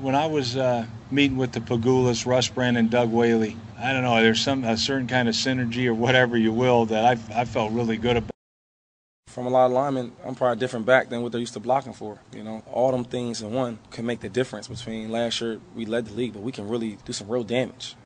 When I was uh, meeting with the Pegulas, Russ Brandon, and Doug Whaley, I don't know, there's some a certain kind of synergy or whatever you will that I, I felt really good about. From a lot of linemen, I'm probably different back than what they're used to blocking for. You know, all them things in one can make the difference between last year we led the league, but we can really do some real damage.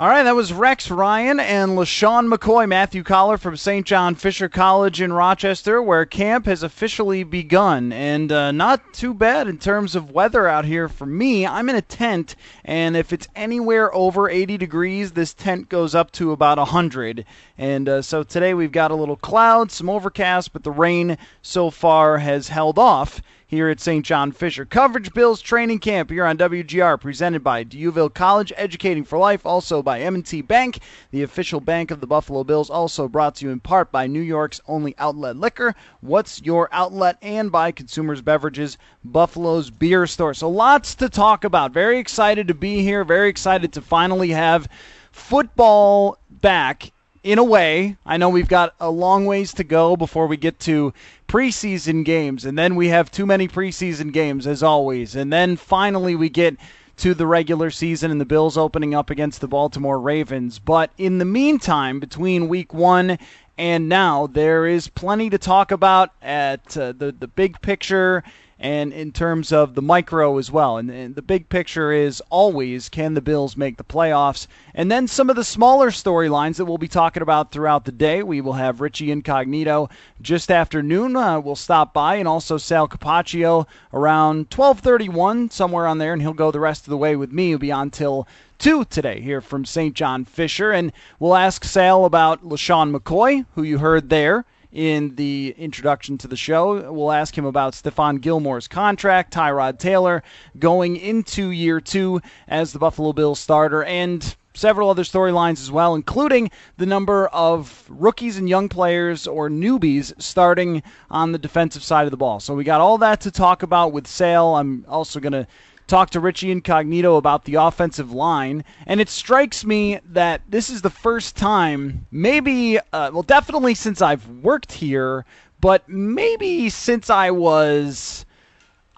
All right, that was Rex Ryan and LeSean McCoy, Matthew Coller from St. John Fisher College in Rochester, where camp has officially begun. And uh, not too bad in terms of weather out here for me. I'm in a tent, and if it's anywhere over 80 degrees, this tent goes up to about 100. And uh, so today we've got a little cloud, some overcast, but the rain so far has held off here at St. John Fisher. Coverage Bills training camp here on WGR, presented by D'Youville College, educating for life, also by M&T Bank, the official bank of the Buffalo Bills, also brought to you in part by New York's only outlet liquor. What's your outlet? And by Consumers Beverages, Buffalo's beer store. So lots to talk about. Very excited to be here. Very excited to finally have football back in a way. I know we've got a long ways to go before we get to preseason games, and then we have too many preseason games, as always. And then finally we get to the regular season and the Bills opening up against the Baltimore Ravens. But in the meantime, between week one and now, there is plenty to talk about at uh, the, the big picture and in terms of the micro as well. And, and, the big picture is always can the Bills make the playoffs? And then some of the smaller storylines that we'll be talking about throughout the day. We will have Richie Incognito just after noon. Uh, we'll stop by, and also Sal Capaccio around 12:31, somewhere on there, and he'll go the rest of the way with me. He'll be on till two today here from St. John Fisher, and we'll ask Sal about LeSean McCoy, who you heard there in the introduction to the show. We'll ask him about Stephon Gilmore's contract, Tyrod Taylor going into year two as the Buffalo Bills starter, and several other storylines as well, including the number of rookies and young players or newbies starting on the defensive side of the ball. So we got all that to talk about with Sale. I'm also going to talk to Richie Incognito about the offensive line, and it strikes me that this is the first time, maybe, uh, well, definitely since I've worked here, but maybe since I was.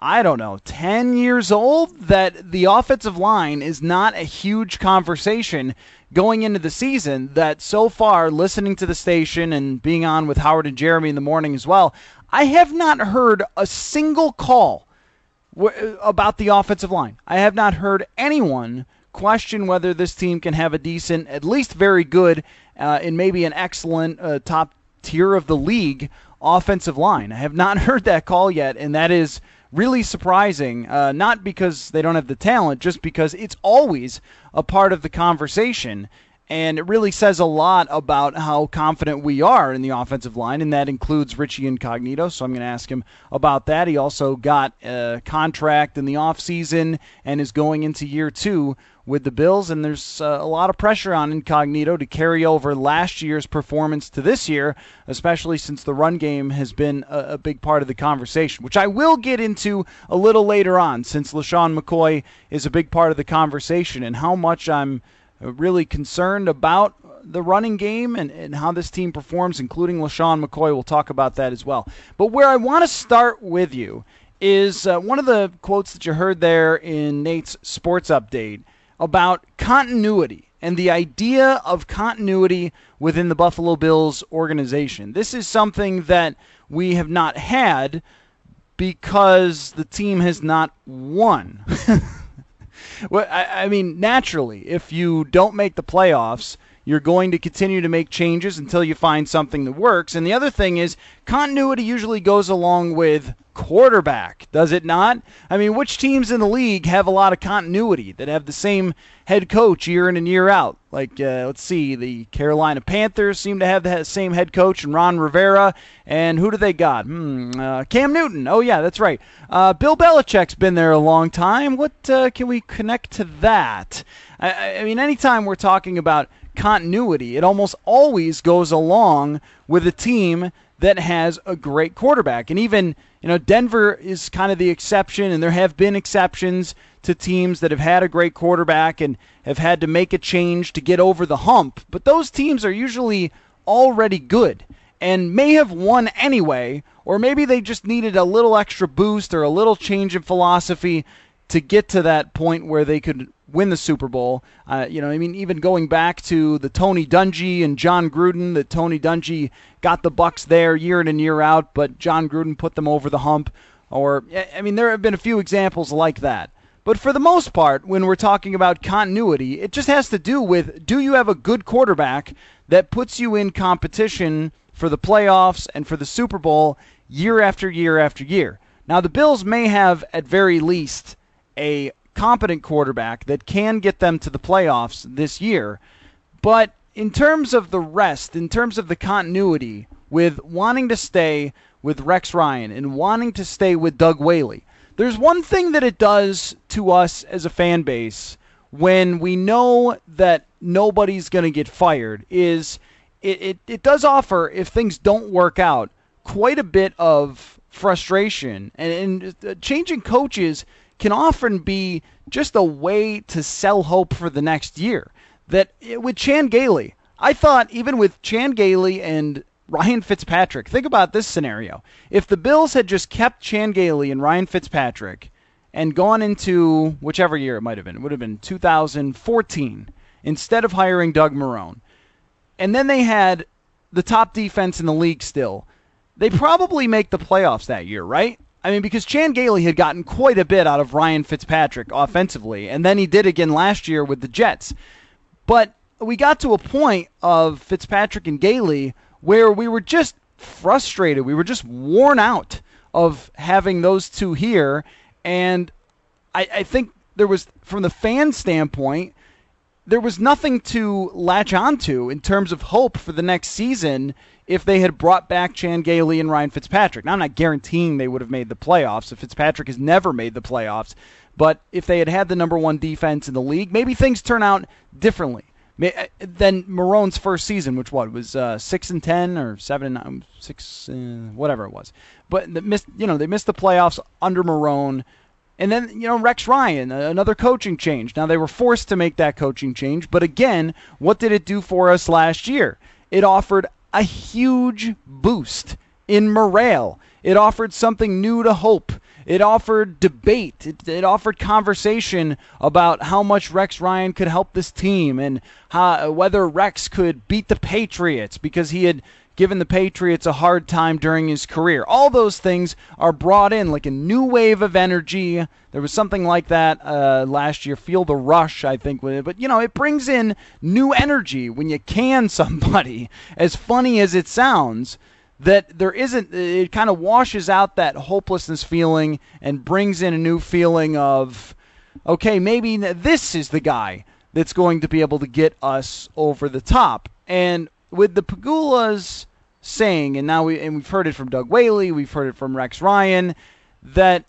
I don't know, 10 years old, that the offensive line is not a huge conversation going into the season. That so far, listening to the station and being on with Howard and Jeremy in the morning as well, I have not heard a single call about the offensive line. I have not heard anyone question whether this team can have a decent, at least very good, uh, and maybe an excellent uh, top tier of the league offensive line. I have not heard that call yet, and that is really surprising. Uh, not because they don't have the talent, just because it's always a part of the conversation. And it really says a lot about how confident we are in the offensive line, and that includes Richie Incognito. So I'm going to ask him about that. He also got a contract in the offseason and is going into year two with the Bills, and there's uh, a lot of pressure on Incognito to carry over last year's performance to this year, especially since the run game has been a, a big part of the conversation, which I will get into a little later on, since LeSean McCoy is a big part of the conversation and how much I'm really concerned about the running game and, and how this team performs, including LeSean McCoy. We'll talk about that as well. But where I want to start with you is uh, one of the quotes that you heard there in Nate's sports update about continuity and the idea of continuity within the Buffalo Bills organization. This is something that we have not had because the team has not won. well, I, I, mean, naturally, if you don't make the playoffs, You're going to continue to make changes until you find something that works. And the other thing is, continuity usually goes along with quarterback, does it not? I mean, which teams in the league have a lot of continuity that have the same head coach year in and year out? Like, uh, let's see, the Carolina Panthers seem to have the same head coach and Ron Rivera. And who do they got? Hmm, uh, Cam Newton. Oh, yeah, that's right. Uh, Bill Belichick's been there a long time. What uh, can we connect to that? I, I mean, anytime we're talking about continuity, it almost always goes along with a team that has a great quarterback. And even, you know, Denver is kind of the exception, and there have been exceptions to teams that have had a great quarterback and have had to make a change to get over the hump. But those teams are usually already good and may have won anyway, or maybe they just needed a little extra boost or a little change in philosophy to get to that point where they could win the Super Bowl. Uh, you know, I mean, even going back to the Tony Dungy and Jon Gruden, that Tony Dungy got the Bucs there year in and year out, but Jon Gruden put them over the hump. Or, I mean, there have been a few examples like that. But for the most part, when we're talking about continuity, it just has to do with do you have a good quarterback that puts you in competition for the playoffs and for the Super Bowl year after year after year? Now, the Bills may have, at very least, a competent quarterback that can get them to the playoffs this year. But in terms of the rest, in terms of the continuity, with wanting to stay with Rex Ryan and wanting to stay with Doug Whaley, there's one thing that it does to us as a fan base when we know that nobody's going to get fired is it, it, it does offer, if things don't work out, quite a bit of frustration. And, and uh, changing coaches can often be just a way to sell hope for the next year. That eh, with Chan Gailey, I thought even with Chan Gailey and Ryan Fitzpatrick, think about this scenario. If the Bills had just kept Chan Gailey and Ryan Fitzpatrick and gone into whichever year it might have been, it would have been 2014, instead of hiring Doug Marrone, and then they had the top defense in the league still, they probably make the playoffs that year, right? I mean, because Chan Gailey had gotten quite a bit out of Ryan Fitzpatrick offensively, and then he did again last year with the Jets. But we got to a point of Fitzpatrick and Gailey where we were just frustrated. We were just worn out of having those two here. And I, I think there was, from the fan standpoint, there was nothing to latch onto in terms of hope for the next season if they had brought back Chan Gailey and Ryan Fitzpatrick. Now, I'm not guaranteeing they would have made the playoffs. If Fitzpatrick has never made the playoffs, but if they had had the number one defense in the league, maybe things turn out differently uh, than Marrone's first season, which what was uh, six and ten or seven and nine, six, uh, whatever it was. But the missed, you know, they missed the playoffs under Marrone, And then, you know, Rex Ryan, another coaching change. Now, they were forced to make that coaching change, but again, what did it do for us last year? It offered a huge boost in morale. It offered something new to hope. It offered debate. It, it, offered conversation about how much Rex Ryan could help this team and how, whether Rex could beat the Patriots because he had given the Patriots a hard time during his career. All those things are brought in like a new wave of energy. There was something like that uh, last year. Feel the rush, I think. But you know, it brings in new energy when you can somebody. As funny as it sounds, that there isn't. It kind of washes out that hopelessness feeling and brings in a new feeling of, okay, maybe this is the guy that's going to be able to get us over the top. And with the Pegulas saying, and now we and we've heard it from Doug Whaley, we've heard it from Rex Ryan, that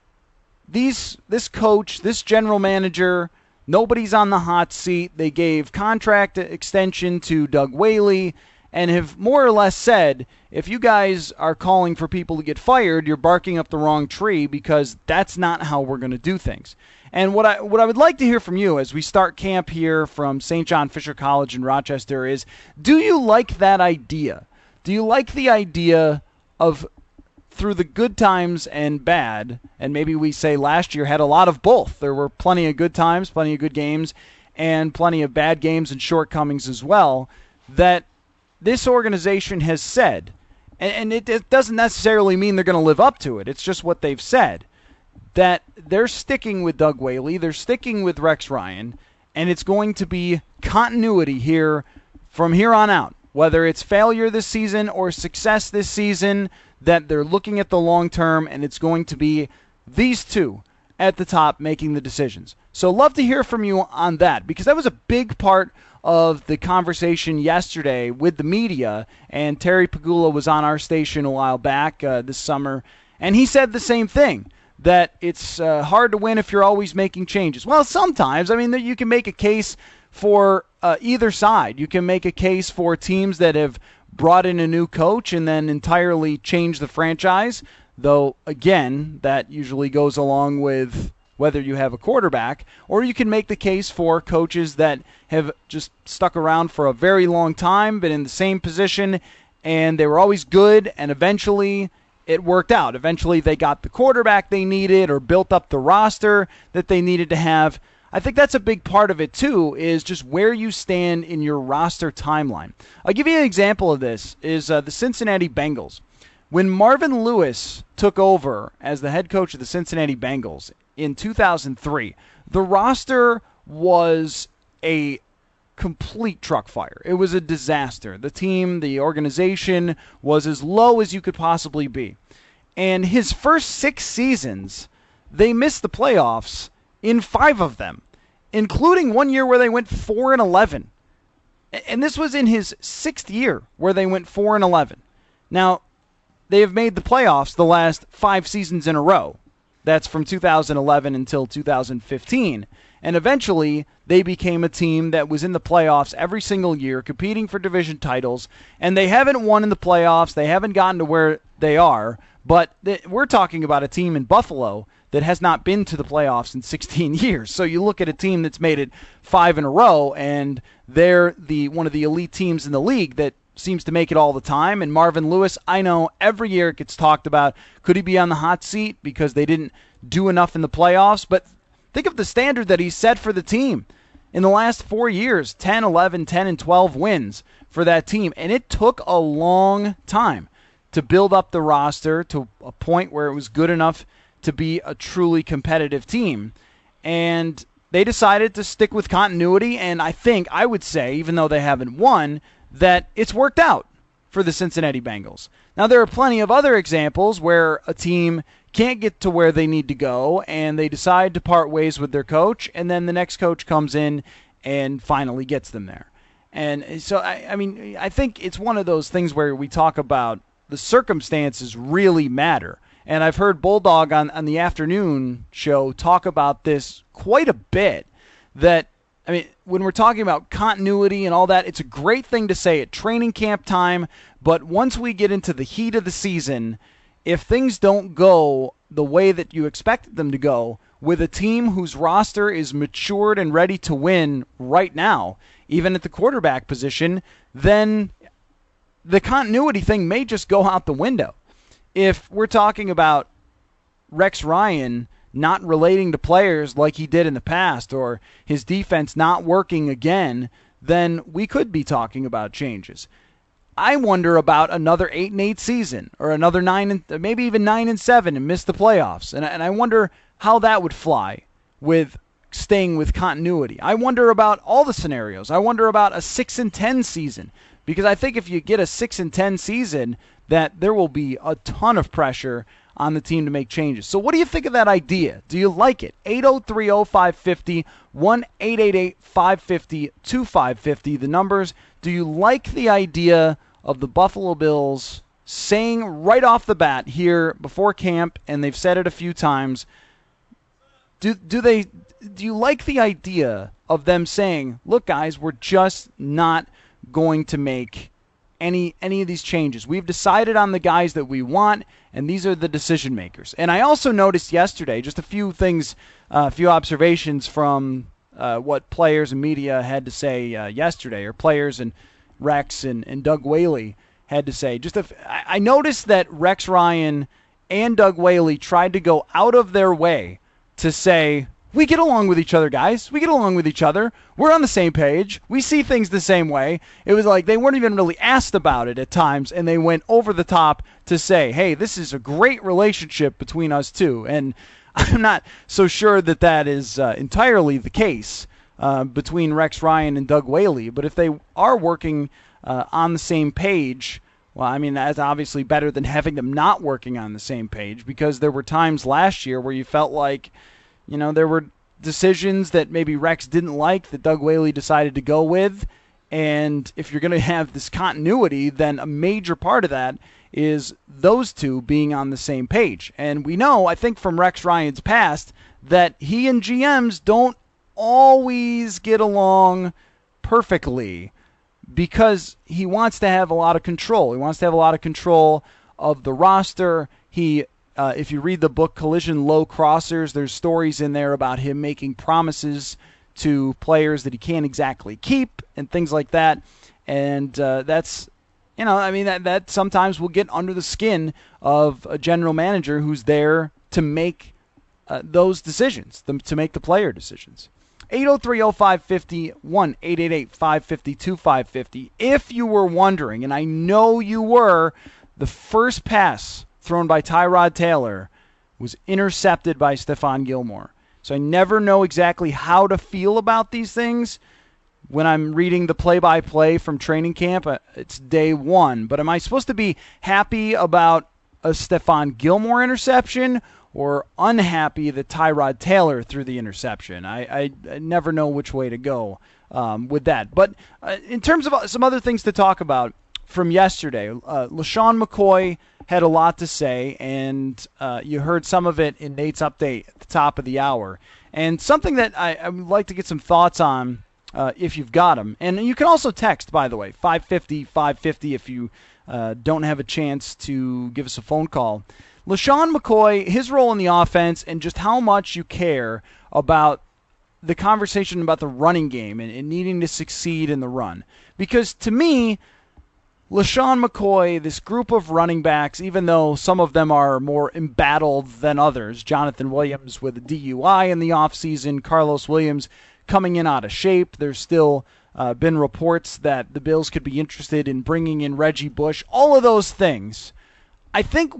these this coach, this general manager, nobody's on the hot seat. They gave contract extension to Doug Whaley and have more or less said, if you guys are calling for people to get fired, you're barking up the wrong tree because that's not how we're going to do things. And what I what I would like to hear from you as we start camp here from St. John Fisher College in Rochester is do you like that idea? Do you like the idea of through the good times and bad, and maybe we say last year had a lot of both. There were plenty of good times, plenty of good games, and plenty of bad games and shortcomings as well. That this organization has said, and, it, it doesn't necessarily mean they're going to live up to it. It's just what they've said that they're sticking with Doug Whaley, they're sticking with Rex Ryan, and it's going to be continuity here from here on out, whether it's failure this season or success this season, that they're looking at the long term and it's going to be these two at the top making the decisions. So, love to hear from you on that because that was a big part of the conversation yesterday with the media. And Terry Pegula was on our station a while back uh, this summer, and he said the same thing that it's uh, hard to win if you're always making changes. Well, sometimes. I mean, you can make a case for uh, either side. You can make a case for teams that have brought in a new coach and then entirely changed the franchise, though, again, that usually goes along with whether you have a quarterback, or you can make the case for coaches that have just stuck around for a very long time, been in the same position, and they were always good, and eventually it worked out. Eventually they got the quarterback they needed or built up the roster that they needed to have. I think that's a big part of it too is just where you stand in your roster timeline. I'll give you an example of this is uh, the Cincinnati Bengals. When Marvin Lewis took over as the head coach of the Cincinnati Bengals in 2003, the roster was a complete truck fire. It was a disaster. The team, the organization was as low as you could possibly be. And his first six seasons, they missed the playoffs in five of them, including one year where they went 4 and 11. And this was in his sixth year where they went 4 and 11. Now, they have made the playoffs the last five seasons in a row. That's from 2011 until 2015. And eventually, they became a team that was in the playoffs every single year, competing for division titles. And they haven't won in the playoffs. They haven't gotten to where they are. But th- we're talking about a team in Buffalo that has not been to the playoffs in 16 years. So you look at a team that's made it five in a row, and they're the one of the elite teams in the league that seems to make it all the time. And Marvin Lewis, I know every year it gets talked about. Could he be on the hot seat because they didn't do enough in the playoffs? But think of the standard that he set for the team. In the last four years 10, 11, 10, and 12 wins for that team. And it took a long time to build up the roster to a point where it was good enough to be a truly competitive team. And they decided to stick with continuity. And I think, I would say, even though they haven't won, that it's worked out for the Cincinnati Bengals. Now, there are plenty of other examples where a team can't get to where they need to go and they decide to part ways with their coach, and then the next coach comes in and finally gets them there. And so, I, I mean, I think it's one of those things where we talk about the circumstances really matter. And I've heard Bulldog on, on the afternoon show talk about this quite a bit. That, I mean, when we're talking about continuity and all that, it's a great thing to say at training camp time. But once we get into the heat of the season, if things don't go the way that you expected them to go, with a team whose roster is matured and ready to win right now, even at the quarterback position, then the continuity thing may just go out the window if we're talking about Rex Ryan not relating to players like he did in the past or his defense not working again, then we could be talking about changes. I wonder about another 8 and 8 season or another 9 and maybe even 9 and 7 and miss the playoffs. And and I wonder how that would fly with staying with continuity. I wonder about all the scenarios. I wonder about a 6 and 10 season because I think if you get a 6 and 10 season, that there will be a ton of pressure on the team to make changes. So, what do you think of that idea? Do you like it? 803 550 1 550 2550. The numbers. Do you like the idea of the Buffalo Bills saying right off the bat here before camp, and they've said it a few times? Do, do they do you like the idea of them saying, "Look, guys, we're just not going to make any any of these changes. We've decided on the guys that we want, and these are the decision makers. And I also noticed yesterday just a few things, uh, a few observations from uh, what players and media had to say uh, yesterday, or players and Rex and, and Doug Whaley had to say. Just I noticed that Rex Ryan and Doug Whaley tried to go out of their way to say we get along with each other, guys. We get along with each other. We're on the same page. We see things the same way. It was like they weren't even really asked about it at times, and they went over the top to say, hey, this is a great relationship between us two. And I'm not so sure that that is uh, entirely the case. uh, between Rex Ryan and Doug Whaley. But if they are working uh, on the same page, well, I mean, that's obviously better than having them not working on the same page because there were times last year where you felt like, you know, there were decisions that maybe Rex didn't like that Doug Whaley decided to go with. And if you're going to have this continuity, then a major part of that is those two being on the same page. And we know, I think, from Rex Ryan's past, that he and GMs don't always get along perfectly because he wants to have a lot of control. He wants to have a lot of control of the roster. He, uh, if you read the book Collision Low Crossers, there's stories in there about him making promises to players that he can't exactly keep and things like that. And uh, that's, you know, I mean, that, that sometimes will get under the skin of a general manager who's there to make uh, those decisions, to make the player decisions. 803-0550, 1-888-550-2550. If you were wondering, and I know you were, the first pass thrown by Tyrod Taylor was intercepted by Stephon Gilmore. So I never know exactly how to feel about these things when I'm reading the play by play from training camp. Uh, it's day one. But am I supposed to be happy about a Stephon Gilmore interception or unhappy that Tyrod Taylor threw the interception? I, I, I never know which way to go um, with that. But uh, in terms of some other things to talk about from yesterday, uh, LeSean McCoy had a lot to say, and uh, you heard some of it in Nate's update at the top of the hour. And something that I, I would like to get some thoughts on uh, if you've got them. And you can also text, by the way, 550 550 if you uh, don't have a chance to give us a phone call. LeSean McCoy, his role in the offense, and just how much you care about the conversation about the running game and, and needing to succeed in the run. Because to me, LeSean McCoy, this group of running backs, even though some of them are more embattled than others, Jonathan Williams with a DUI in the offseason, Carlos Williams coming in out of shape. There's still uh, been reports that the Bills could be interested in bringing in Reggie Bush. All of those things. I think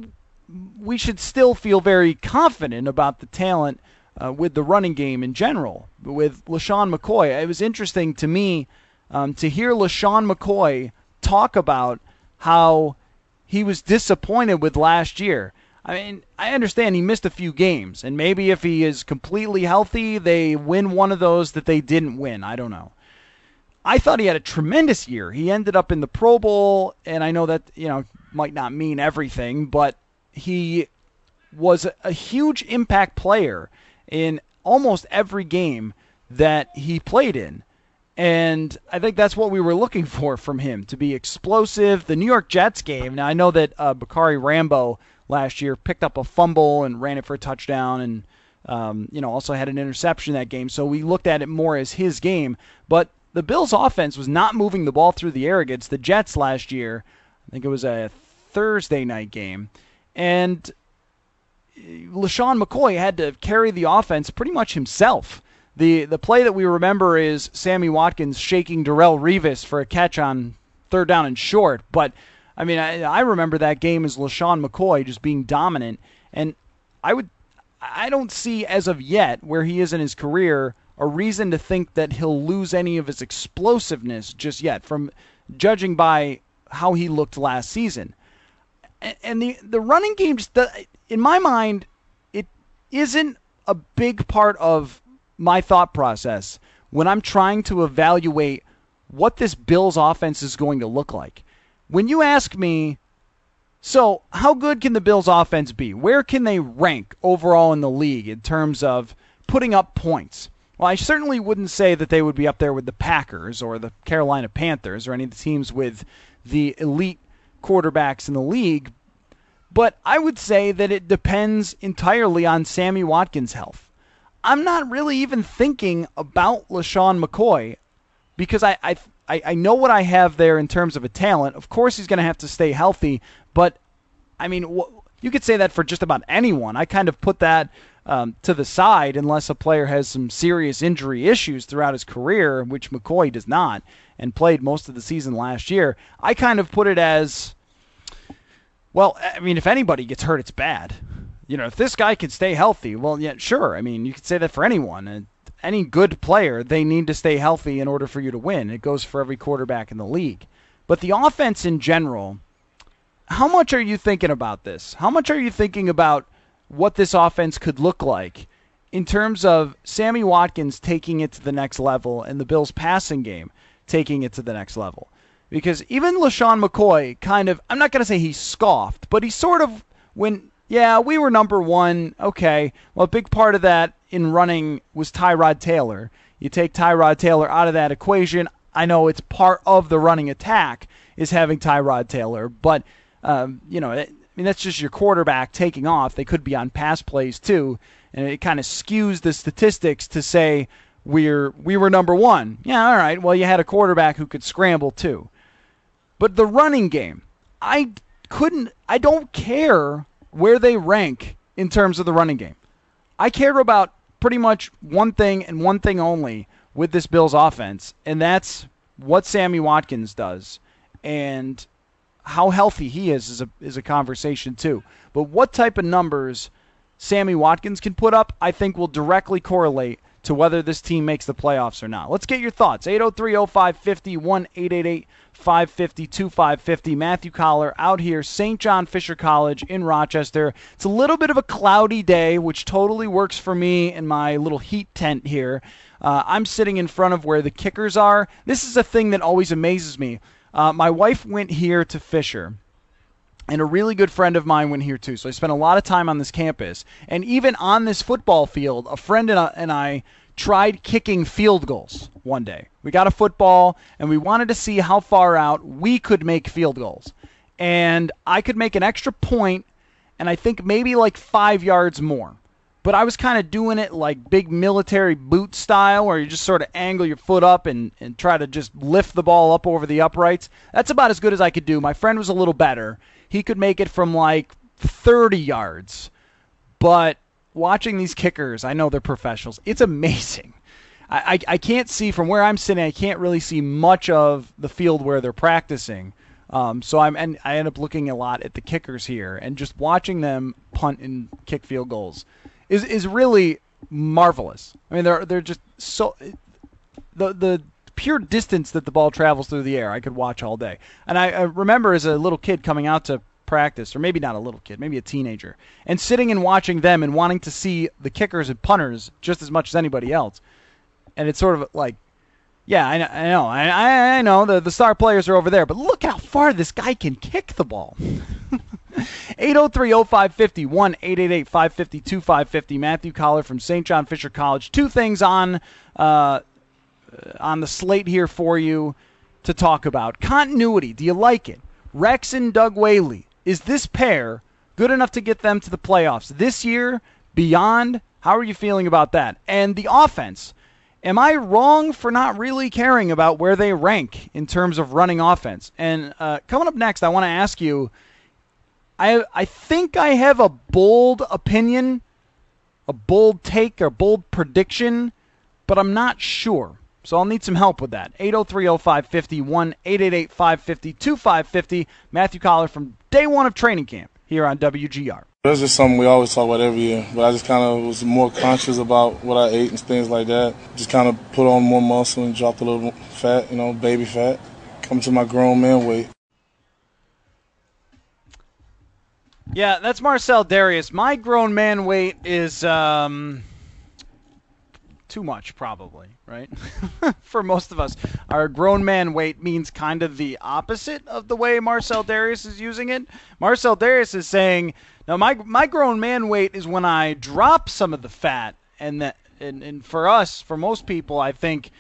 we should still feel very confident about the talent uh, with the running game in general. With LeSean McCoy, it was interesting to me um, to hear LeSean McCoy talk about how he was disappointed with last year. I mean, I understand he missed a few games, and maybe if he is completely healthy, they win one of those that they didn't win. I don't know. I thought he had a tremendous year. He ended up in the Pro Bowl, and I know that, you know, might not mean everything, but he was a huge impact player in almost every game that he played in. And I think that's what we were looking for from him to be explosive. The New York Jets game. Now I know that uh, Bacarri Rambo last year picked up a fumble and ran it for a touchdown, and um, you know also had an interception that game. So we looked at it more as his game. But the Bills' offense was not moving the ball through the air against the Jets last year. I think it was a Thursday night game, and LeSean McCoy had to carry the offense pretty much himself. The the play that we remember is Sammy Watkins shaking Darrelle Revis for a catch on third down and short. But I mean, I, I remember that game as LeSean McCoy just being dominant, and I would I don't see as of yet where he is in his career a reason to think that he'll lose any of his explosiveness just yet. From judging by how he looked last season, and, and the the running game, just in my mind, it isn't a big part of my thought process when I'm trying to evaluate what this Bills offense is going to look like. When you ask me, so how good can the Bills offense be? Where can they rank overall in the league in terms of putting up points? Well, I certainly wouldn't say that they would be up there with the Packers or the Carolina Panthers or any of the teams with the elite quarterbacks in the league, but I would say that it depends entirely on Sammy Watkins' health. I'm not really even thinking about LeSean McCoy because I, I I, know what I have there in terms of a talent. Of course, he's going to have to stay healthy, but I mean, wh- you could say that for just about anyone. I kind of put that um, to the side unless a player has some serious injury issues throughout his career, which McCoy does not, and played most of the season last year. I kind of put it as well, I mean, if anybody gets hurt, it's bad you know, if this guy can stay healthy, well, yeah, sure. I mean, you could say that for anyone. And any good player, they need to stay healthy in order for you to win. It goes for every quarterback in the league. But the offense in general, how much are you thinking about this? How much are you thinking about what this offense could look like in terms of Sammy Watkins taking it to the next level and the Bills' passing game taking it to the next level? Because even LeSean McCoy kind of, I'm not going to say he scoffed, but he sort of, when, yeah, we were number one, okay. Well, a big part of that in running was Tyrod Taylor. You take Tyrod Taylor out of that equation. I know it's part of the running attack is having Tyrod Taylor, but, um, you know, it, I mean, that's just your quarterback taking off. They could be on pass plays too, and it kind of skews the statistics to say we're we were number one. Yeah, all right. Well, you had a quarterback who could scramble too. But the running game, I couldn't, I don't care where they rank in terms of the running game. I care about pretty much one thing and one thing only with this Bills offense, and that's what Sammy Watkins does and how healthy he is is a, is a conversation too. But what type of numbers Sammy Watkins can put up, I think will directly correlate to whether this team makes the playoffs or not. Let's get your thoughts. 803 0550 1 888 550 2550. Matthew Coller out here, St. John Fisher College in Rochester. It's a little bit of a cloudy day, which totally works for me in my little heat tent here. Uh, I'm sitting in front of where the kickers are. This is a thing that always amazes me. Uh, my wife went here to Fisher and a really good friend of mine went here too. So I spent a lot of time on this campus. And even on this football field, a friend and I tried kicking field goals one day. We got a football and we wanted to see how far out we could make field goals. And I could make an extra point and I think maybe like five yards more. But I was kind of doing it like big military boot style, where you just sort of angle your foot up and, and try to just lift the ball up over the uprights. That's about as good as I could do. My friend was a little better. He could make it from like 30 yards. But watching these kickers, I know they're professionals. It's amazing. I, I, I, can't see from where I'm sitting. I can't really see much of the field where they're practicing. Um, so I'm and I end up looking a lot at the kickers here and just watching them punt and kick field goals is is really marvelous. I mean, they're they're just so the the pure distance that the ball travels through the air. I could watch all day. And I, I remember as a little kid coming out to practice, or maybe not a little kid, maybe a teenager, and sitting and watching them and wanting to see the kickers and punters just as much as anybody else. And it's sort of like, yeah, I, I know, I, I know the the star players are over there, but look how far this guy can kick the ball. 803-0550, 1-888-550-2550. Matthew Coller from St. John Fisher College. Two things on uh, on the slate here for you to talk about. Continuity. Do you like it? Rex and Doug Whaley. Is this pair good enough to get them to the playoffs this year, beyond? How are you feeling about that? And the offense. Am I wrong for not really caring about where they rank in terms of running offense? And uh, coming up next, I want to ask you. I I think I have a bold opinion, a bold take, or bold prediction, but I'm not sure. So I'll need some help with that. 803-0550, 1-888-550-2550. Matthew Coller from day one of training camp here on WGR. That's just something we always talk about every year, but I just kind of was more conscious about what I ate and things like that. Just kind of put on more muscle and dropped a little fat, you know, baby fat. Come to my grown man weight. Yeah, that's Marcell Dareus. My grown man weight is um, too much, probably, right? For most of us, our grown man weight means kind of the opposite of the way Marcell Dareus is using it. Marcell Dareus is saying, "Now, my my grown man weight is when I drop some of the fat, and that, and, and for us, for most people, I think."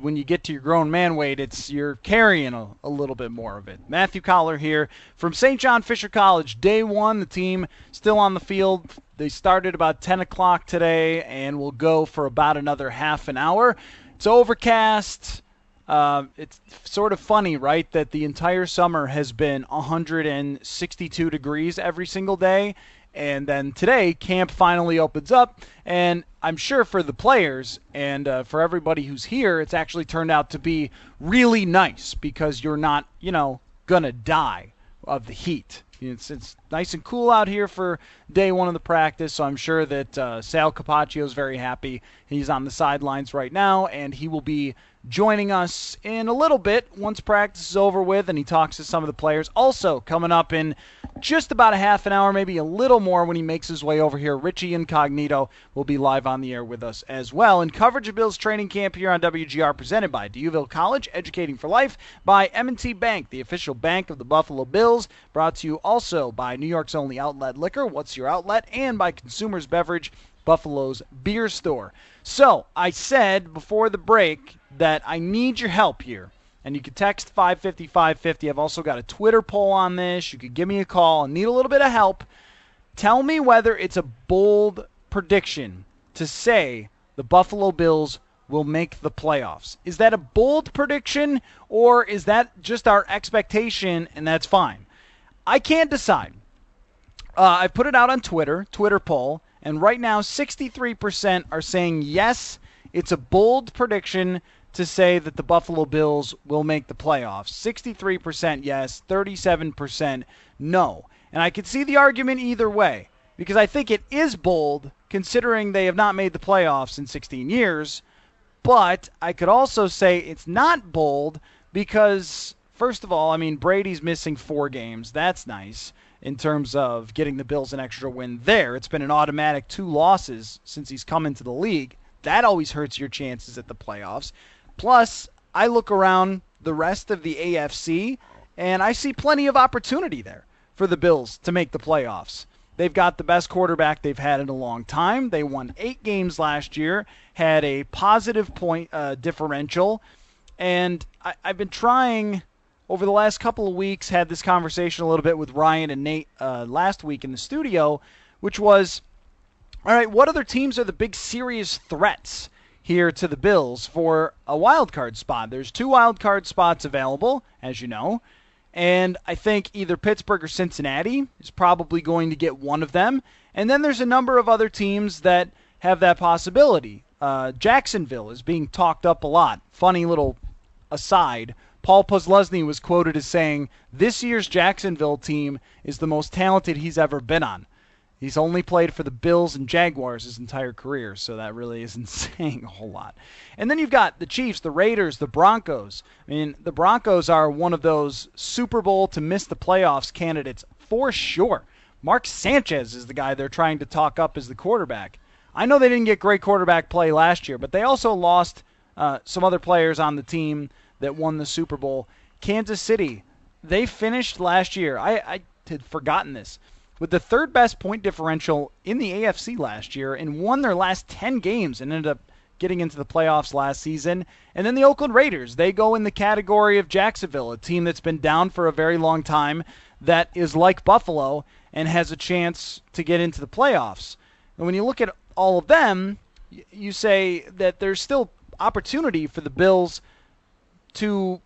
when you get to your grown man weight, it's you're carrying a, a little bit more of it. Matthew Coller here from St. John Fisher College. Day one, the team still on the field. They started about 10 o'clock today and will go for about another half an hour. It's overcast. Uh, it's sort of funny, right, that the entire summer has been 162 degrees every single day, and then today, camp finally opens up, and I'm sure for the players and uh, for everybody who's here, it's actually turned out to be really nice because you're not, you know, gonna die of the heat It's, it's nice and cool out here for day one of the practice, so I'm sure that uh, Sal Capaccio is very happy. He's on the sidelines right now, and he will be joining us in a little bit once practice is over with and he talks to some of the players. Also, coming up in just about a half an hour, maybe a little more when he makes his way over here, Richie Incognito will be live on the air with us as well. And coverage of Bills training camp here on WGR presented by D'Youville College, educating for life, by M&T Bank, the official bank of the Buffalo Bills, brought to you also by New York's only outlet liquor, What's Your Outlet, and by Consumers Beverage, Buffalo's beer store. So, I said before the break that I need your help here. And you can text 550 550. I've also got a Twitter poll on this. You could give me a call and need a little bit of help. Tell me whether it's a bold prediction to say the Buffalo Bills will make the playoffs. Is that a bold prediction or is that just our expectation and that's fine? I can't decide. Uh, I put it out on Twitter, Twitter poll, and right now 63% are saying yes, it's a bold prediction to say that the Buffalo Bills will make the playoffs. 63% yes, 37% no. And I could see the argument either way because I think it is bold considering they have not made the playoffs in 16 years. But I could also say it's not bold because, first of all, I mean, Brady's missing four games. That's nice in terms of getting the Bills an extra win there. It's been an automatic two losses since he's come into the league. That always hurts your chances at the playoffs. Plus, I look around the rest of the AFC and I see plenty of opportunity there for the Bills to make the playoffs. They've got the best quarterback they've had in a long time. They won eight games last year, had a positive point uh, differential, and I, I've been trying over the last couple of weeks. Had this conversation a little bit with Ryan and Nate uh, last week in the studio, which was, all right, what other teams are the big serious threats here to the Bills for a wild card spot. There's two wild card spots available, as you know, and I think either Pittsburgh or Cincinnati is probably going to get one of them. And then there's a number of other teams that have that possibility. Uh, Jacksonville is being talked up a lot. Funny little aside. Paul Posluszny was quoted as saying, This year's Jacksonville team is the most talented he's ever been on. He's only played for the Bills and Jaguars his entire career, so that really isn't saying a whole lot. And then you've got the Chiefs, the Raiders, the Broncos. I mean, the Broncos are one of those Super Bowl to miss the playoffs candidates for sure. Mark Sanchez is the guy they're trying to talk up as the quarterback. I know they didn't get great quarterback play last year, but they also lost uh, some other players on the team that won the Super Bowl. Kansas City, they finished last year. I, I had forgotten this with the third best point differential in the AFC last year and won their last 10 games and ended up getting into the playoffs last season. And then the Oakland Raiders, they go in the category of Jacksonville, a team that's been down for a very long time that is like Buffalo and has a chance to get into the playoffs. And when you look at all of them, you say that there's still opportunity for the Bills to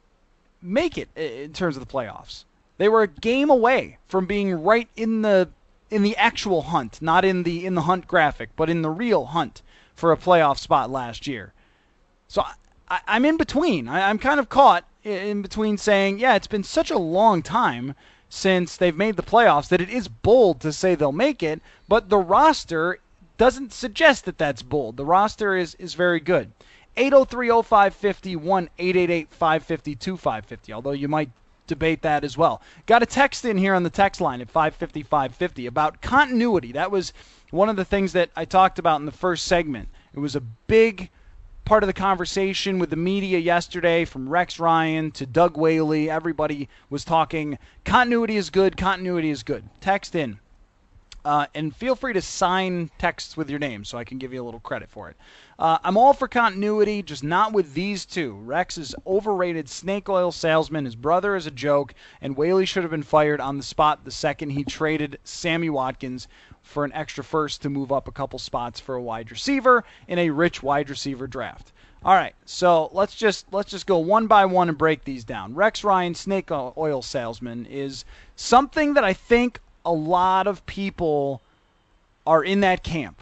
make it in terms of the playoffs. They were a game away from being right in the in the actual hunt, not in the in the hunt graphic, but in the real hunt for a playoff spot last year. So I, am in between. I, I'm kind of caught in between saying, yeah, it's been such a long time since they've made the playoffs that it is bold to say they'll make it, but the roster doesn't suggest that that's bold. The roster is is very good. 803-0550, 1-888-550-2550. Although you might debate that as well. Got a text in here on the text line at 550 550 about continuity. That was one of the things that I talked about in the first segment. It was a big part of the conversation with the media yesterday from Rex Ryan to Doug Whaley. Everybody was talking continuity is good, continuity is good. Text in. Uh, and feel free to sign texts with your name so I can give you a little credit for it. Uh, I'm all for continuity, just not with these two. Rex is overrated snake oil salesman. His brother is a joke, and Whaley should have been fired on the spot the second he traded Sammy Watkins for an extra first to move up a couple spots for a wide receiver in a rich wide receiver draft. All right, so let's just let's just go one by one and break these down. Rex Ryan, snake oil salesman, is something that I think a lot of people are in that camp.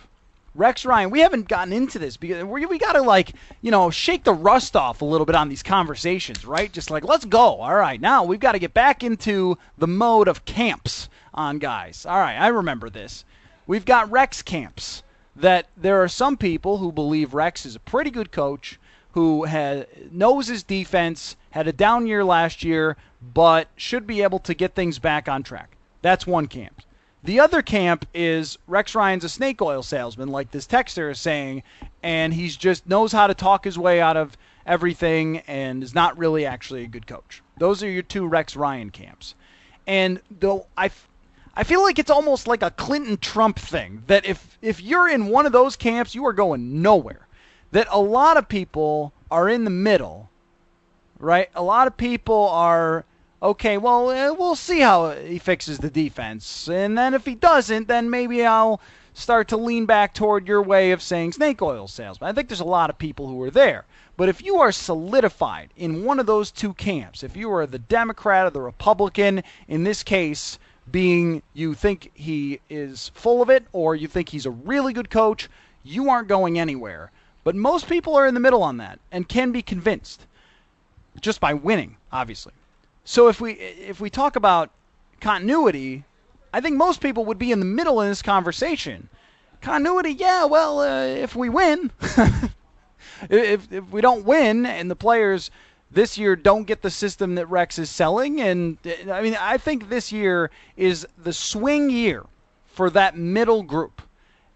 Rex Ryan, we haven't gotten into this because we, we got to like, you know, shake the rust off a little bit on these conversations, right? Just like, let's go. All right, now we've got to get back into the mode of camps on guys. All right, I remember this. We've got Rex camps that there are some people who believe Rex is a pretty good coach who has, knows his defense, had a down year last year, but should be able to get things back on track. That's one camp. The other camp is Rex Ryan's a snake oil salesman, like this texter is saying, and he's just knows how to talk his way out of everything and is not really actually a good coach. Those are your two Rex Ryan camps. And though I, I feel like it's almost like a Clinton Trump thing that if if you're in one of those camps, you are going nowhere. That a lot of people are in the middle, right? A lot of people are okay. Well, eh, we'll see how he fixes the defense, and then if he doesn't, then maybe I'll start to lean back toward your way of saying snake oil salesman. I think there's a lot of people who are there. But if you are solidified in one of those two camps, if you are the Democrat or the Republican, in this case, being you think he is full of it or you think he's a really good coach, you aren't going anywhere. But most people are in the middle on that and can be convinced just by winning, obviously. So if we if we talk about continuity, I think most people would be in the middle in this conversation. Continuity, yeah, well, uh, if we win, if, if we don't win and the players this year don't get the system that Rex is selling, and I mean, I think this year is the swing year for that middle group.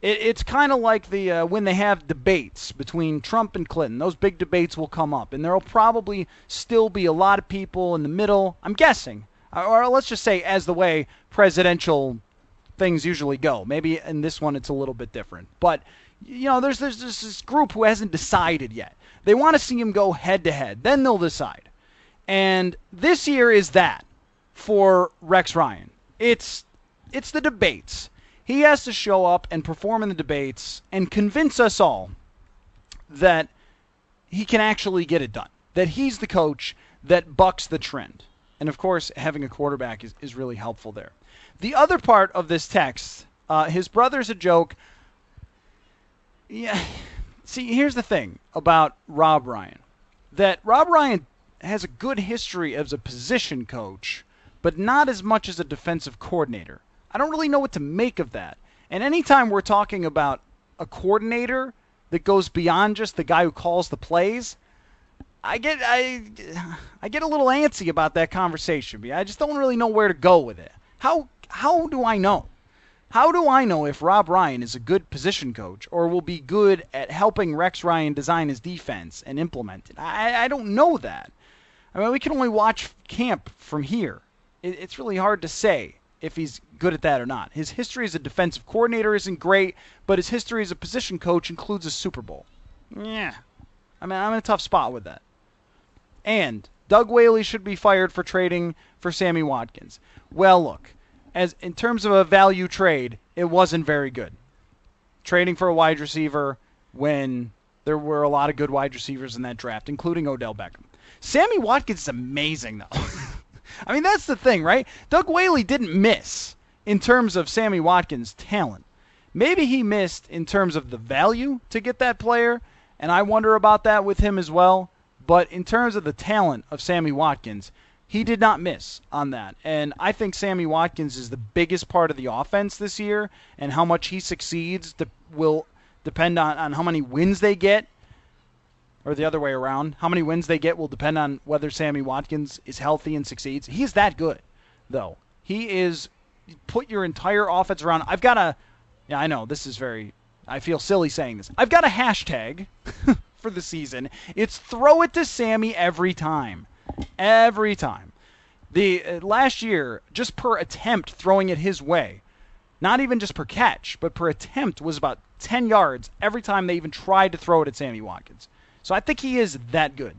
It, it's kind of like the uh, when they have debates between Trump and Clinton. Those big debates will come up, and there will probably still be a lot of people in the middle. I'm guessing, or let's just say, as the way presidential things usually go. Maybe in this one it's a little bit different, but you know, there's, there's this group who hasn't decided yet. They want to see him go head to head. Then they'll decide. And this year is that for Rex Ryan. It's it's the debates. He has to show up and perform in the debates and convince us all that he can actually get it done. That he's the coach that bucks the trend. And of course, having a quarterback is, is really helpful there. The other part of this text, uh, his brother's a joke. Yeah. See, here's the thing about Rob Ryan that Rob Ryan has a good history as a position coach, but not as much as a defensive coordinator. I don't really know what to make of that. And anytime we're talking about a coordinator that goes beyond just the guy who calls the plays, I get I I get a little antsy about that conversation. I just don't really know where to go with it. How how do I know? How do I know if Rob Ryan is a good position coach or will be good at helping Rex Ryan design his defense and implement it? I, I don't know that. I mean, we can only watch camp from here. It, it's really hard to say if he's good at that or not. His history as a defensive coordinator isn't great, but his history as a position coach includes a Super Bowl. Yeah. I mean, I'm in a tough spot with that. And Doug Whaley should be fired for trading for Sammy Watkins. Well, look, as in terms of a value trade, it wasn't very good. Trading for a wide receiver when there were a lot of good wide receivers in that draft, including Odell Beckham. Sammy Watkins is amazing, though. I mean, that's the thing, right? Doug Whaley didn't miss in terms of Sammy Watkins' talent. Maybe he missed in terms of the value to get that player, and I wonder about that with him as well. But in terms of the talent of Sammy Watkins, he did not miss on that. And I think Sammy Watkins is the biggest part of the offense this year, and how much he succeeds will depend on, on how many wins they get, or the other way around. How many wins they get will depend on whether Sammy Watkins is healthy and succeeds. He's that good, though. He is put your entire offense around. I've got a, yeah, I know this is very, I feel silly saying this. I've got a hashtag for the season. It's throw it to Sammy every time every time. The uh, last year, just per attempt throwing it his way, not even just per catch, but per attempt was about 10 yards every time they even tried to throw it at Sammy Watkins. So I think he is that good.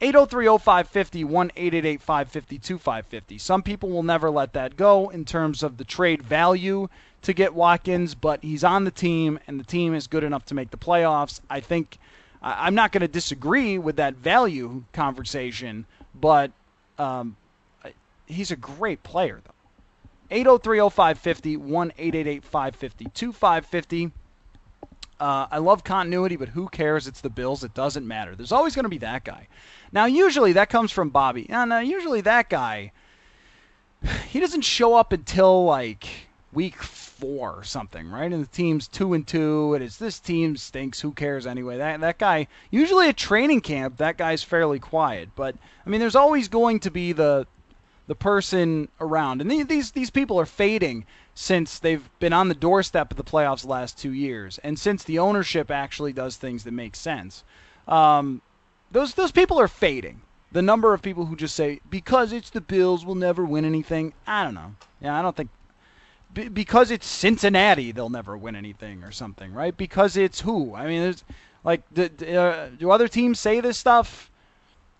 803-0550, 1-888-550-2550. Some people will never let that go in terms of the trade value to get Watkins, but he's on the team, and the team is good enough to make the playoffs. I think I'm not going to disagree with that value conversation, but um, he's a great player, though. 803-0550, 1-888-550-2550. Uh, I love continuity, but who cares? It's the Bills. It doesn't matter. There's always going to be that guy. Now, usually that comes from Bobby. And uh, usually that guy, he doesn't show up until like week four or something, right? And the team's two and two, and it's this team stinks. Who cares anyway? That that guy usually at training camp, that guy's fairly quiet. But I mean, there's always going to be the the person around, and these these people are fading since they've been on the doorstep of the playoffs the last two years, and since the ownership actually does things that make sense. Um, those those people are fading. The number of people who just say because it's the Bills, we'll never win anything. I don't know. Yeah, I don't think because it's Cincinnati, they'll never win anything or something, right? Because it's who? I mean, there's like, uh, do other teams say this stuff?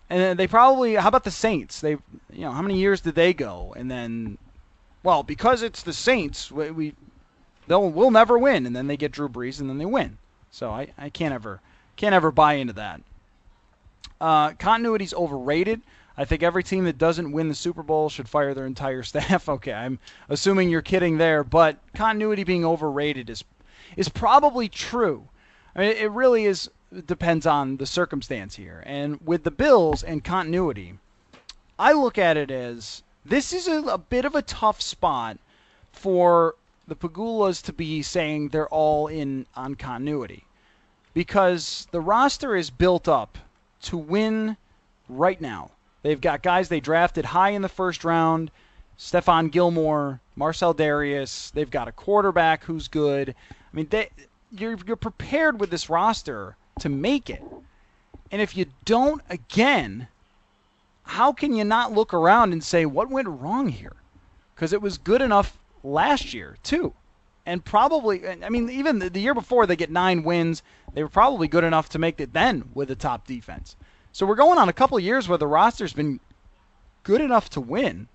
And they probably. How about the Saints? They, you know, how many years did they go? And then, well, because it's the Saints, we, we they'll we'll never win. And then they get Drew Brees, and then they win. So I, I can't ever can't ever buy into that. Uh, continuity's overrated. I think every team that doesn't win the Super Bowl should fire their entire staff. okay, I'm assuming you're kidding there, but continuity being overrated is is probably true. I mean, it really is depends on the circumstance here. And with the Bills and continuity, I look at it as this is a, a bit of a tough spot for the Pegulas to be saying they're all in on continuity because the roster is built up to win right now. They've got guys they drafted high in the first round Stephon Gilmore, Marcell Dareus. They've got a quarterback who's good. I mean, they, you're, you're prepared with this roster to make it. And if you don't, again, how can you not look around and say, what went wrong here? Because it was good enough last year, too. And probably, I mean, even the, year before they get nine wins, they were probably good enough to make it then with a top defense. So we're going on a couple years where the roster's been good enough to win,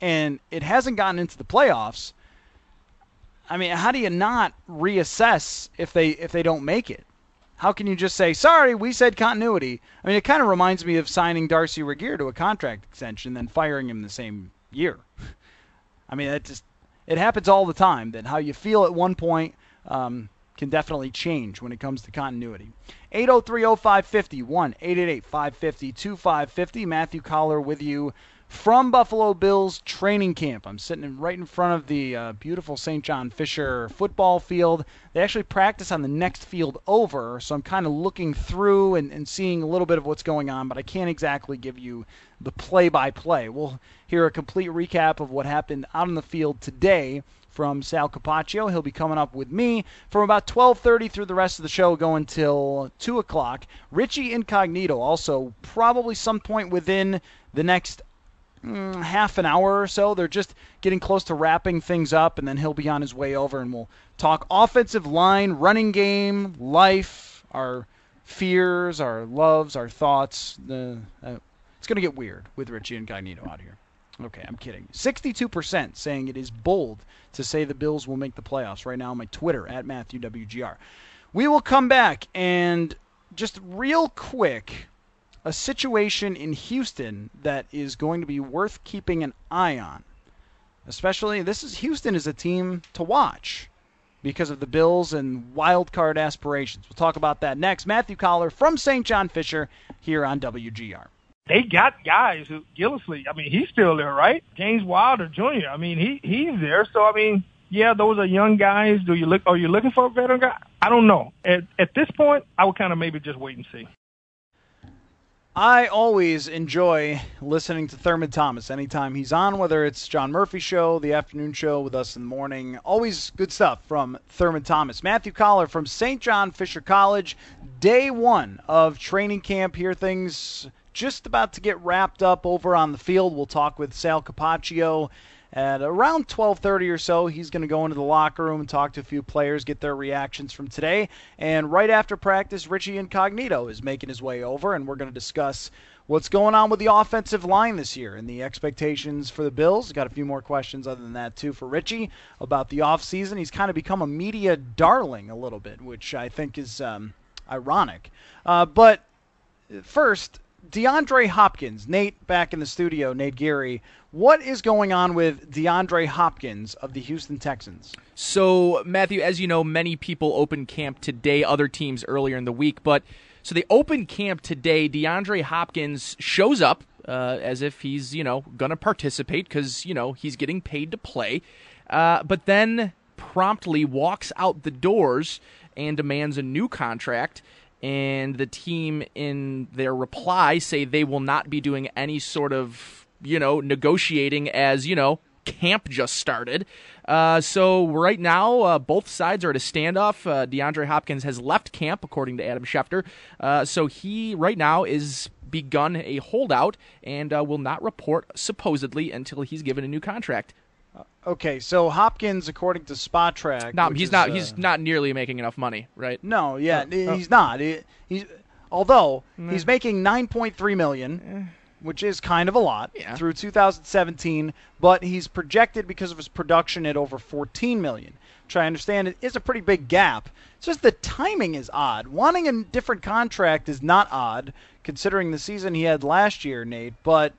and it hasn't gotten into the playoffs. I mean, how do you not reassess if they if they don't make it? How can you just say, "Sorry, we said continuity"? I mean, it kind of reminds me of signing Darcy Regier to a contract extension, then firing him the same year. I mean, it just it happens all the time. That how you feel at one point um, can definitely change when it comes to continuity. 8030550 1 550 2550. Matthew Coller with you from Buffalo Bills training camp. I'm sitting right in front of the uh, beautiful St. John Fisher football field. They actually practice on the next field over, so I'm kind of looking through and, and seeing a little bit of what's going on, but I can't exactly give you the play by play. We'll hear a complete recap of what happened out on the field today from Sal Capaccio. He'll be coming up with me from about 12:30 through the rest of the show, going till two o'clock. Richie Incognito also probably some point within the next mm, half an hour or so. They're just getting close to wrapping things up, and then he'll be on his way over, and we'll talk offensive line, running game, life, our fears, our loves, our thoughts. The, uh, it's going to get weird with Richie and Incognito out here. Okay, I'm kidding. 62% saying it is bold to say the Bills will make the playoffs right now on my Twitter at MatthewWGR. We will come back and just real quick a situation in Houston that is going to be worth keeping an eye on. Especially this is Houston is a team to watch because of the Bills and wild card aspirations. We'll talk about that next. Matthew Coller from St. John Fisher here on WGR they got guys who Gillislee. I mean, he's still there, right? James Wilder Jr. I mean, he he's there. So I mean, yeah, those are young guys. Do you look? Are you looking for a veteran guy? I don't know. At at this point, I would kind of maybe just wait and see. I always enjoy listening to Thurman Thomas anytime he's on, whether it's John Murphy show, the afternoon show with us in the morning. Always good stuff from Thurman Thomas. Matthew Coller from St. John Fisher College, day one of training camp. Here things just about to get wrapped up over on the field. We'll talk with Sal Capaccio at around 12:30 or so. He's going to go into the locker room and talk to a few players, get their reactions from today. And right after practice, Richie Incognito is making his way over, and we're going to discuss what's going on with the offensive line this year and the expectations for the Bills. Got a few more questions other than that too for Richie about the offseason. He's kind of become a media darling a little bit, which I think is um, ironic. Uh, but first, DeAndre Hopkins, Nate back in the studio, Nate Geary. What is going on with DeAndre Hopkins of the Houston Texans? So, Matthew, as you know, many people open camp today, other teams earlier in the week, but So they open camp today. DeAndre Hopkins shows up uh, as if he's, you know, going to participate because, you know, he's getting paid to play. Uh, but then promptly walks out the doors and demands a new contract. And the team, in their reply, say they will not be doing any sort of, you know, negotiating as, you know, camp just started. Uh, so right now, uh, both sides are at a standoff. Uh, DeAndre Hopkins has left camp, according to Adam Schefter. Uh, so he right now is begun a holdout and uh, will not report supposedly until he's given a new contract. Okay, so Hopkins, according to Spotrac, no, he's is, not. uh, he's not nearly making enough money, right? No, yeah, Oh, he's not. He- he's although he's making 9.3 million, which is kind of a lot Yeah. through 2017, but he's projected because of his production at over 14 million. Which I understand it is a pretty big gap. It's just the timing is odd. Wanting a different contract is not odd, considering the season he had last year, Nate. But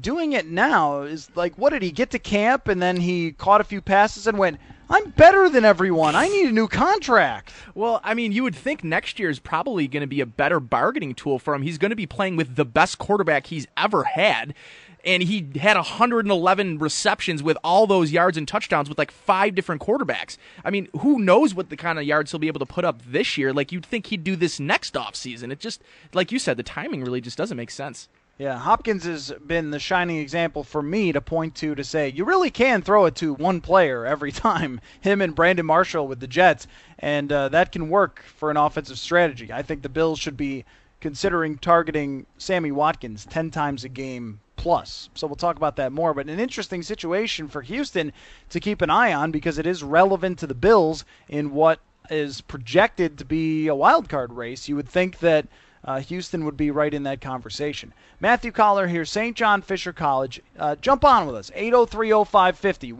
doing it now is like, what did he get to camp and then he caught a few passes and went, I'm better than everyone. I need a new contract. Well, I mean, you would think next year is probably going to be a better bargaining tool for him. He's going to be playing with the best quarterback he's ever had. And he had 111 receptions with all those yards and touchdowns with like five different quarterbacks. I mean, who knows what the kind of yards he'll be able to put up this year? Like, you'd think he'd do this next offseason. It just, like you said, the timing really just doesn't make sense. Yeah, Hopkins has been the shining example for me to point to to say you really can throw it to one player every time. Him and Brandon Marshall with the Jets, and uh, that can work for an offensive strategy. I think the Bills should be considering targeting Sammy Watkins 10 times a game plus. So we'll talk about that more. But an interesting situation for Houston to keep an eye on because it is relevant to the Bills in what is projected to be a wild card race. You would think that uh, Houston would be right in that conversation. Matthew Coller here, St. John Fisher College. Uh, jump on with us, 803-0550,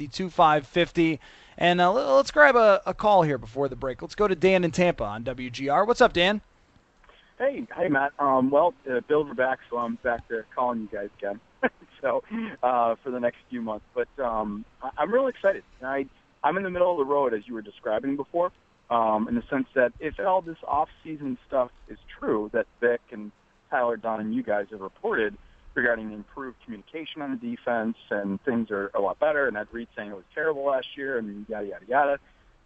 1-888-550-2550. And uh, let- let's grab a, a call here before the break. Let's go to Dan in Tampa on WGR. What's up, Dan? Hey, hey, Matt. Um, well, uh, Bills are back, so I'm back to calling you guys again. so uh, for the next few months, but um, I- I'm really excited. I I'm in the middle of the road, as you were describing before, um, in the sense that if all this off-season stuff is true that Vic and Tyler Dunne and you guys have reported regarding improved communication on the defense and things are a lot better, and Ed Reed saying it was terrible last year, and yada yada yada,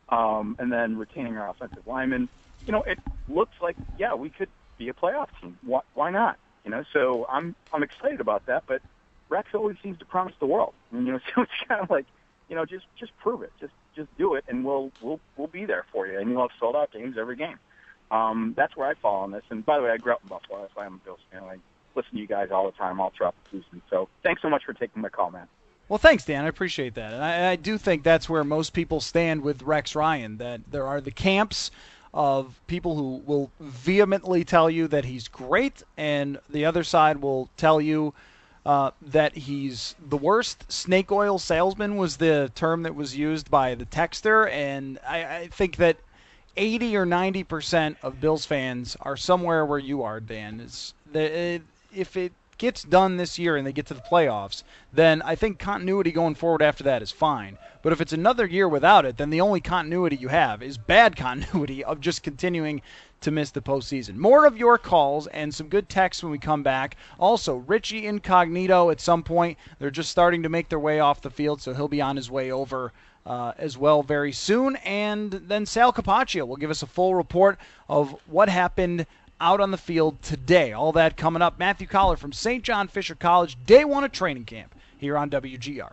um, and then retaining our offensive linemen. You know, it looks like yeah, we could be a playoff team. Why, why not? You know, so I'm I'm excited about that. But Rex always seems to promise the world. And, you know, so it's kind of like, you know, just just prove it, just just do it, and we'll we'll we'll be there for you, and you'll have sold out games every game. Um, that's where I fall on this. And by the way, I grew up in Buffalo. That's why I'm a Bills fan. I listen to you guys all the time, all throughout the season. So thanks so much for taking my call, man. Well, thanks, Dan. I appreciate that. And I, I do think that's where most people stand with Rex Ryan, that there are the camps of people who will vehemently tell you that he's great, and the other side will tell you uh, that he's the worst. Snake oil salesman was the term that was used by the texter, and I, I think that 80 or 90 percent of Bills fans are somewhere where you are, Dan. Is if it gets done this year and they get to the playoffs, then I think continuity going forward after that is fine. But if it's another year without it, then the only continuity you have is bad continuity of just continuing to miss the postseason. More of your calls and some good texts when we come back. Also, Richie Incognito at some point. They're just starting to make their way off the field, so he'll be on his way over uh, as well very soon. And then Sal Capaccio will give us a full report of what happened out on the field today. All that coming up. Matthew Coller from St. John Fisher College, day one of training camp here on WGR.